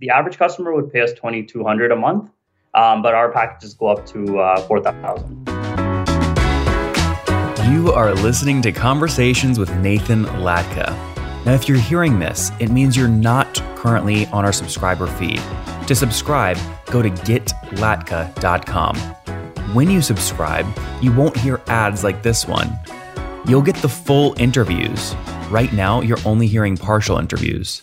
the average customer would pay us twenty two hundred a month, um, but our packages go up to uh, four thousand. You are listening to Conversations with Nathan Latka. Now, if you're hearing this, it means you're not currently on our subscriber feed. To subscribe, go to getlatka.com. When you subscribe, you won't hear ads like this one. You'll get the full interviews. Right now, you're only hearing partial interviews.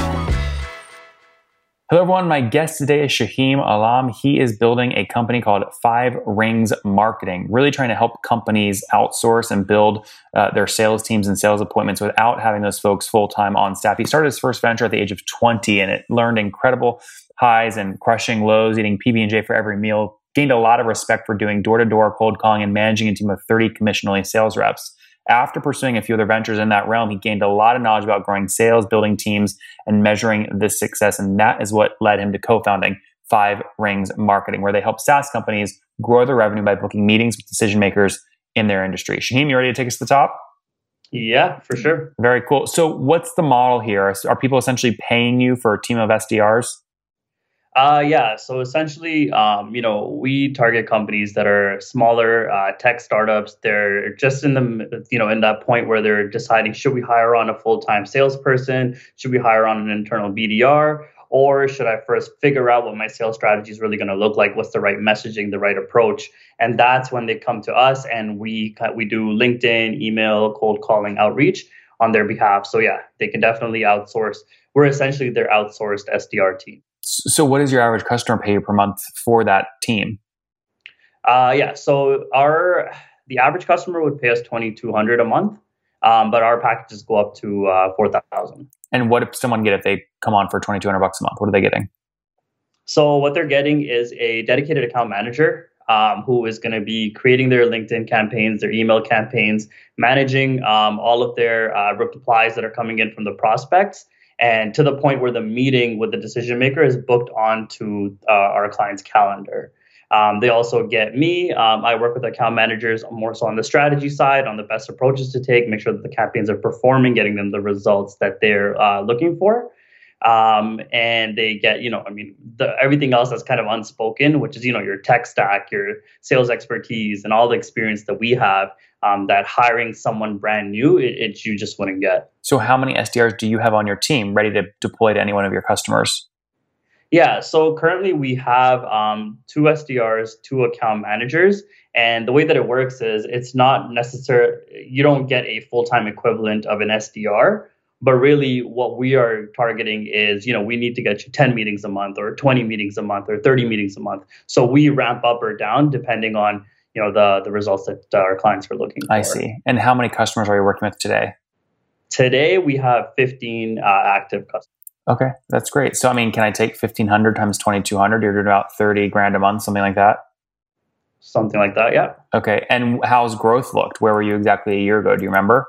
Hello, everyone. My guest today is Shaheem Alam. He is building a company called Five Rings Marketing, really trying to help companies outsource and build uh, their sales teams and sales appointments without having those folks full time on staff. He started his first venture at the age of 20 and it learned incredible highs and crushing lows, eating PB and J for every meal. Gained a lot of respect for doing door to door cold calling and managing a team of 30 commission only sales reps. After pursuing a few other ventures in that realm, he gained a lot of knowledge about growing sales, building teams, and measuring this success. And that is what led him to co founding Five Rings Marketing, where they help SaaS companies grow their revenue by booking meetings with decision makers in their industry. Shaheem, you ready to take us to the top? Yeah, for sure. Very cool. So, what's the model here? Are people essentially paying you for a team of SDRs? Uh, yeah. So essentially, um, you know, we target companies that are smaller uh, tech startups. They're just in the, you know, in that point where they're deciding should we hire on a full time salesperson? Should we hire on an internal BDR? Or should I first figure out what my sales strategy is really going to look like? What's the right messaging, the right approach? And that's when they come to us, and we we do LinkedIn, email, cold calling, outreach on their behalf. So yeah, they can definitely outsource. We're essentially their outsourced SDR team. So, what is your average customer pay per month for that team? Uh, yeah, so our the average customer would pay us twenty two hundred a month, um, but our packages go up to uh, four thousand. And what if someone get if they come on for twenty two hundred bucks a month? What are they getting? So what they're getting is a dedicated account manager um, who is going to be creating their LinkedIn campaigns, their email campaigns, managing um, all of their uh, replies that are coming in from the prospects, and to the point where the meeting with the decision maker is booked onto uh, our client's calendar. Um, they also get me. Um, I work with account managers more so on the strategy side, on the best approaches to take, make sure that the campaigns are performing, getting them the results that they're uh, looking for. Um, and they get, you know, I mean, the, everything else that's kind of unspoken, which is, you know, your tech stack, your sales expertise, and all the experience that we have um, that hiring someone brand new, it, it, you just wouldn't get. So, how many SDRs do you have on your team ready to deploy to any one of your customers? Yeah, so currently we have um, two SDRs, two account managers, and the way that it works is it's not necessary. You don't get a full time equivalent of an SDR, but really what we are targeting is you know we need to get you 10 meetings a month or 20 meetings a month or 30 meetings a month. So we ramp up or down depending on you know the the results that uh, our clients were looking for. I see. And how many customers are you working with today? Today we have 15 uh, active customers. Okay, that's great. So I mean, can I take 1500 times 2200? You're doing about 30 grand a month, something like that. Something like that, yeah. Okay, and how's growth looked? Where were you exactly a year ago? Do you remember?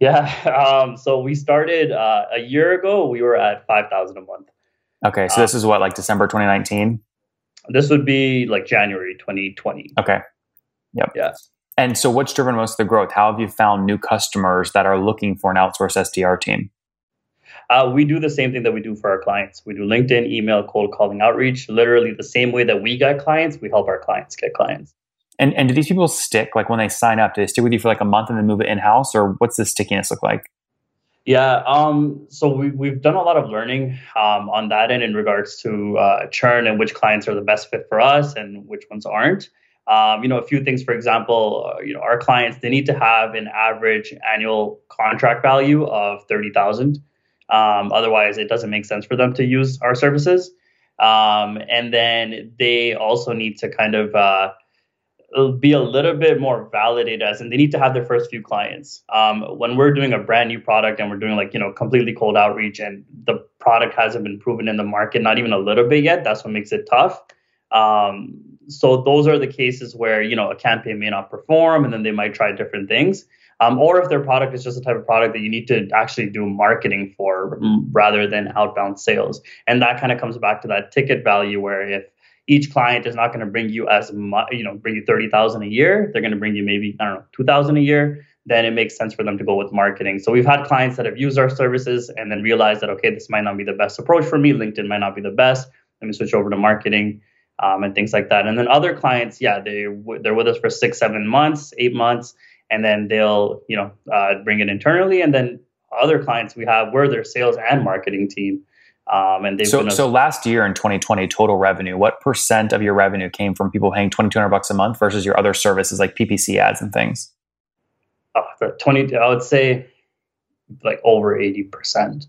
Yeah, um, so we started uh, a year ago. We were at 5,000 a month. Okay, so um, this is what like December 2019. This would be like January 2020. Okay. Yep. Yes. And so, what's driven most of the growth? How have you found new customers that are looking for an outsourced SDR team? Uh, we do the same thing that we do for our clients. We do LinkedIn, email, cold calling, outreach. Literally the same way that we get clients, we help our clients get clients. And and do these people stick? Like when they sign up, do they stick with you for like a month and then move it in house, or what's the stickiness look like? Yeah, um, so we, we've done a lot of learning um, on that end in regards to uh, churn and which clients are the best fit for us and which ones aren't. Um, you know, a few things, for example, uh, you know, our clients, they need to have an average annual contract value of 30,000. Um, otherwise, it doesn't make sense for them to use our services. Um, and then they also need to kind of uh, be a little bit more validated as and they need to have their first few clients. Um, when we're doing a brand new product and we're doing like, you know, completely cold outreach and the product hasn't been proven in the market, not even a little bit yet, that's what makes it tough. Um, so those are the cases where you know a campaign may not perform, and then they might try different things. Um, or if their product is just a type of product that you need to actually do marketing for rather than outbound sales, and that kind of comes back to that ticket value where if each client is not going to bring you as much, you know, bring you thirty thousand a year, they're going to bring you maybe I don't know two thousand a year. Then it makes sense for them to go with marketing. So we've had clients that have used our services and then realized that okay, this might not be the best approach for me. LinkedIn might not be the best. Let me switch over to marketing um, and things like that. And then other clients, yeah, they they're with us for six, seven months, eight months, and then they'll you know uh, bring it internally. And then other clients we have, we're their sales and marketing team. Um, and so, so last year in 2020, total revenue, what percent of your revenue came from people paying 2,200 bucks a month versus your other services like PPC ads and things? Oh, the 20, I would say like over 80%.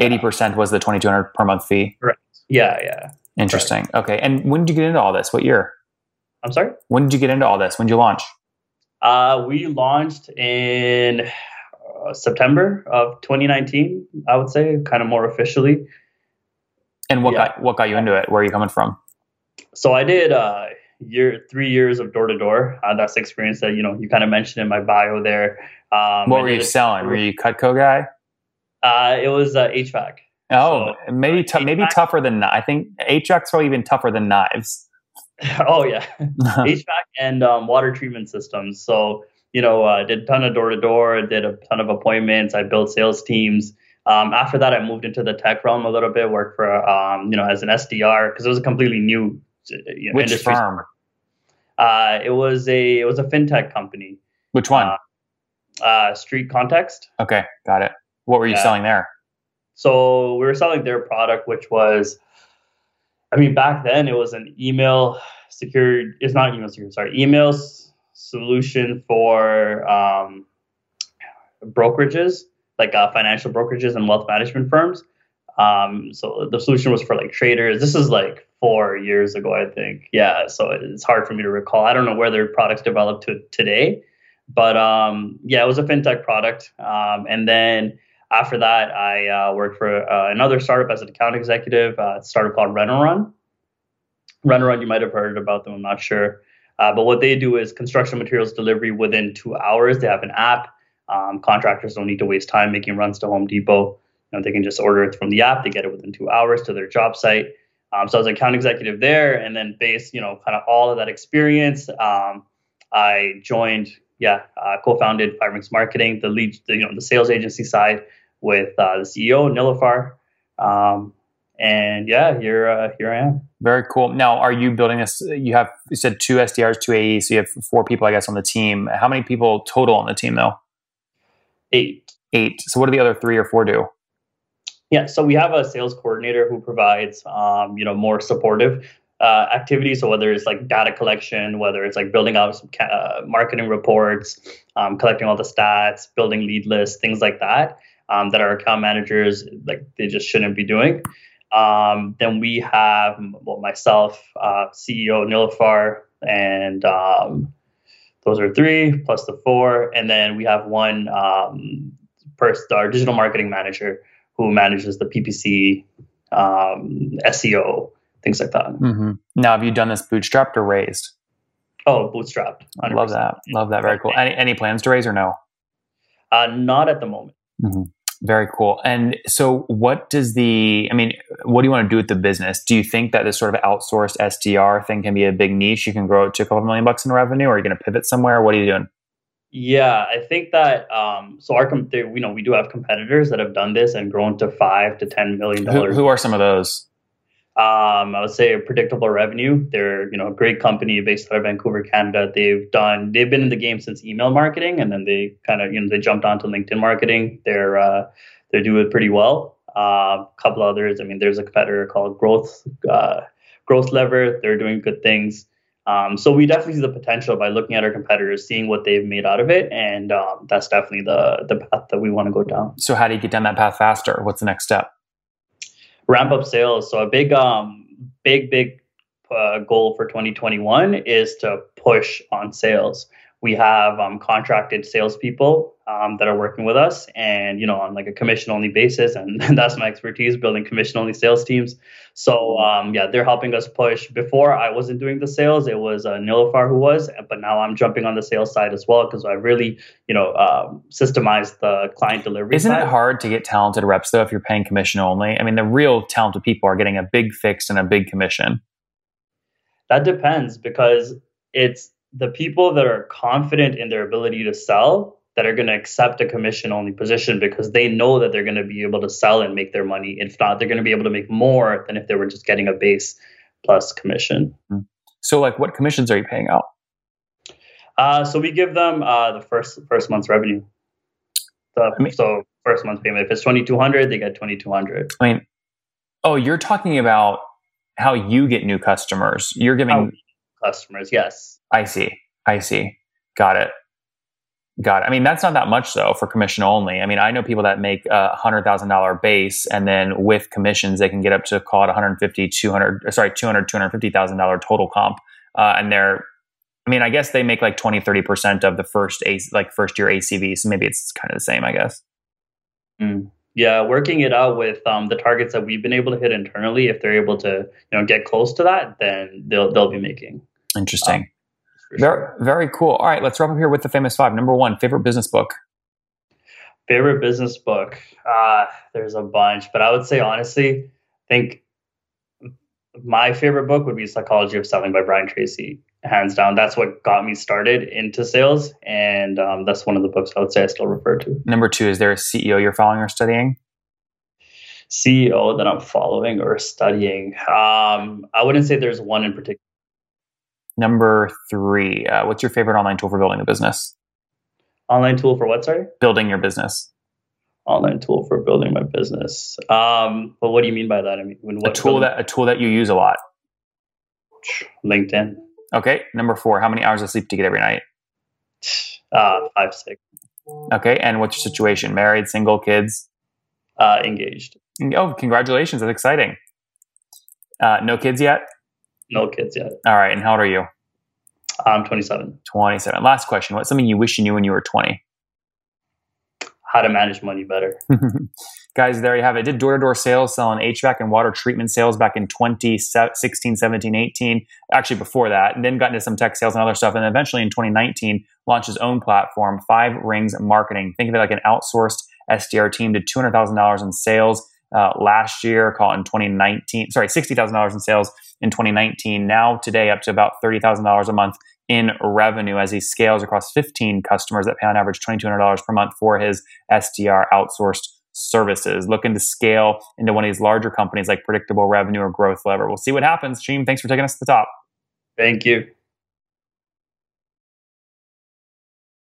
80% was the 2,200 per month fee? Right. Yeah, yeah. Interesting. Right. Okay. And when did you get into all this? What year? I'm sorry? When did you get into all this? When did you launch? Uh, we launched in uh, September of 2019, I would say, kind of more officially. And what yeah. got what got you into it? Where are you coming from? So I did uh, year three years of door to door. That's experience that you know you kind of mentioned in my bio there. Um, what were you selling? Were you Cutco guy? Uh, it was uh, HVAC. Oh, so, maybe t- maybe tougher than I think HVAC's probably even tougher than knives. oh yeah, HVAC and um, water treatment systems. So you know, uh, did a ton of door to door, did a ton of appointments. I built sales teams. Um, after that, I moved into the tech realm a little bit. Worked for um, you know as an SDR because it was a completely new uh, you know, Which industry. firm? Uh, it was a it was a fintech company. Which one? Uh, uh Street Context. Okay, got it. What were you yeah. selling there? So we were selling their product, which was, I mean, back then it was an email secured. It's not email secured. Sorry, email solution for um, brokerages, like uh, financial brokerages and wealth management firms. Um, so the solution was for like traders. This is like four years ago, I think. Yeah, so it's hard for me to recall. I don't know where their products developed to today, but um, yeah, it was a fintech product. Um, and then after that, I uh, worked for uh, another startup as an account executive, uh, startup called Run. Run, you might have heard about them, I'm not sure. Uh, but what they do is construction materials delivery within two hours. They have an app. Um, contractors don't need to waste time making runs to Home Depot. You know, they can just order it from the app. They get it within two hours to their job site. Um, so I was an account executive there, and then based, you know, kind of all of that experience, um, I joined, yeah, uh, co-founded Five Marketing, the lead, the, you know, the sales agency side with uh, the CEO Nilafar. Um, and yeah, here uh, here I am. Very cool. Now, are you building this? You have you said two SDRs, two AEs, so you have four people, I guess, on the team. How many people total on the team, though? Eight. Eight. So, what do the other three or four do? Yeah, so we have a sales coordinator who provides, um, you know, more supportive uh, activities. So whether it's like data collection, whether it's like building out some uh, marketing reports, um, collecting all the stats, building lead lists, things like that um, that our account managers like they just shouldn't be doing. Um, then we have well myself, uh, CEO Nilafar, and um, those are three plus the four, and then we have one um, person, our digital marketing manager, who manages the PPC, um, SEO, things like that. Mm-hmm. Now, have you done this bootstrapped or raised? Oh, bootstrapped. 100%. Love that. Love that. Very cool. Any, any plans to raise or no? Uh, not at the moment. Mm-hmm. Very cool. And so, what does the, I mean, what do you want to do with the business? Do you think that this sort of outsourced SDR thing can be a big niche? You can grow it to a couple million bucks in revenue, or are you going to pivot somewhere? What are you doing? Yeah, I think that, um, so our, you know, we do have competitors that have done this and grown to five to $10 million. Who, who are some of those? Um, I would say a predictable revenue. They're you know a great company based out of Vancouver, Canada. They've done they've been in the game since email marketing, and then they kind of you know they jumped onto LinkedIn marketing. They're uh, they're doing pretty well. A uh, couple others. I mean, there's a competitor called Growth uh, Growth Lever. They're doing good things. Um, so we definitely see the potential by looking at our competitors, seeing what they've made out of it, and um, that's definitely the the path that we want to go down. So how do you get down that path faster? What's the next step? Ramp up sales. So a big um big big uh, goal for 2021 is to push on sales we have um, contracted salespeople um, that are working with us and you know on like a commission only basis and that's my expertise building commission only sales teams. So um, yeah they're helping us push. Before i wasn't doing the sales. It was uh, nilafar who was but now i'm jumping on the sales side as well because i really you know um, systemized the client delivery isn't side. it hard to get talented reps though if you're paying commission only? I mean the real talented people are getting a big fix and a big commission. That depends because it's the people that are confident in their ability to sell that are going to accept a commission only position because they know that they're going to be able to sell and make their money. If not, they're going to be able to make more than if they were just getting a base plus commission. Mm-hmm. So, like, what commissions are you paying out? Uh, so we give them uh, the first first month's revenue. The, I mean, so first month's payment. If it's twenty two hundred, they get twenty two hundred. I mean, oh, you're talking about how you get new customers. You're giving customers, yes. I see. I see. Got it. Got it. I mean, that's not that much though for commission only. I mean, I know people that make a hundred thousand dollar base and then with commissions, they can get up to call it 150, 200, sorry, 200, 250,000 dollar total comp. Uh, and they're, I mean, I guess they make like 20, 30% of the first, A, like first year ACV. So maybe it's kind of the same, I guess. Mm. Yeah, working it out with um, the targets that we've been able to hit internally. If they're able to, you know, get close to that, then they'll they'll be making. Interesting. Um, very, very cool. All right, let's wrap up here with the famous five. Number one, favorite business book. Favorite business book. Uh, there's a bunch, but I would say honestly, I think my favorite book would be Psychology of Selling by Brian Tracy. Hands down, that's what got me started into sales, and um, that's one of the books I would say I still refer to. Number two, is there a CEO you're following or studying? CEO that I'm following or studying. Um, I wouldn't say there's one in particular. Number three, uh, what's your favorite online tool for building a business? Online tool for what, sorry? Building your business. Online tool for building my business. Um, but what do you mean by that? I mean, a tool that a tool that you use a lot. LinkedIn. Okay. Number four, how many hours of sleep do you get every night? Uh, five, six. Okay. And what's your situation? Married, single, kids? Uh, engaged. Oh, congratulations! That's exciting. Uh, no kids yet. No kids yet. All right. And how old are you? I'm 27. 27. Last question. What's something you wish you knew when you were 20? How to manage money better. Guys, there you have it. Did door to door sales, selling HVAC and water treatment sales back in 2016, 17, 18. Actually, before that. And then got into some tech sales and other stuff. And eventually in 2019, launched his own platform, Five Rings Marketing. Think of it like an outsourced SDR team, did $200,000 in sales uh, last year, call it in 2019, sorry, $60,000 in sales in 2019. Now, today, up to about $30,000 a month in revenue as he scales across 15 customers that pay on average $2,200 per month for his SDR outsourced services. Looking to scale into one of these larger companies like predictable revenue or growth lever. We'll see what happens. Sheem, thanks for taking us to the top. Thank you.